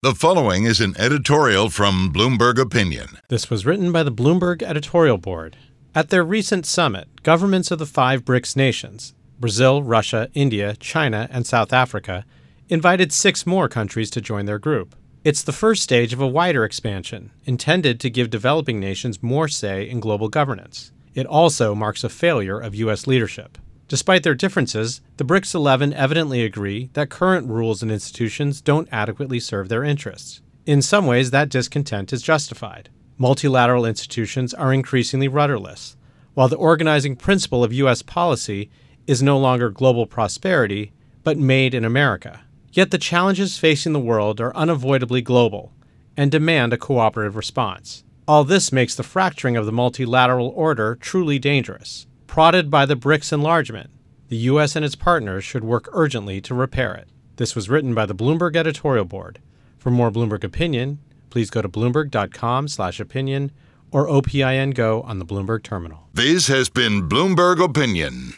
The following is an editorial from Bloomberg Opinion. This was written by the Bloomberg editorial board. At their recent summit, governments of the five BRICS nations Brazil, Russia, India, China, and South Africa invited six more countries to join their group. It's the first stage of a wider expansion, intended to give developing nations more say in global governance. It also marks a failure of U.S. leadership. Despite their differences, the BRICS 11 evidently agree that current rules and institutions don't adequately serve their interests. In some ways, that discontent is justified. Multilateral institutions are increasingly rudderless, while the organizing principle of U.S. policy is no longer global prosperity, but made in America. Yet the challenges facing the world are unavoidably global and demand a cooperative response. All this makes the fracturing of the multilateral order truly dangerous. Prodded by the BRICS enlargement, the U.S. and its partners should work urgently to repair it. This was written by the Bloomberg editorial board. For more Bloomberg opinion, please go to bloomberg.com/opinion or OPIN Go on the Bloomberg terminal. This has been Bloomberg Opinion.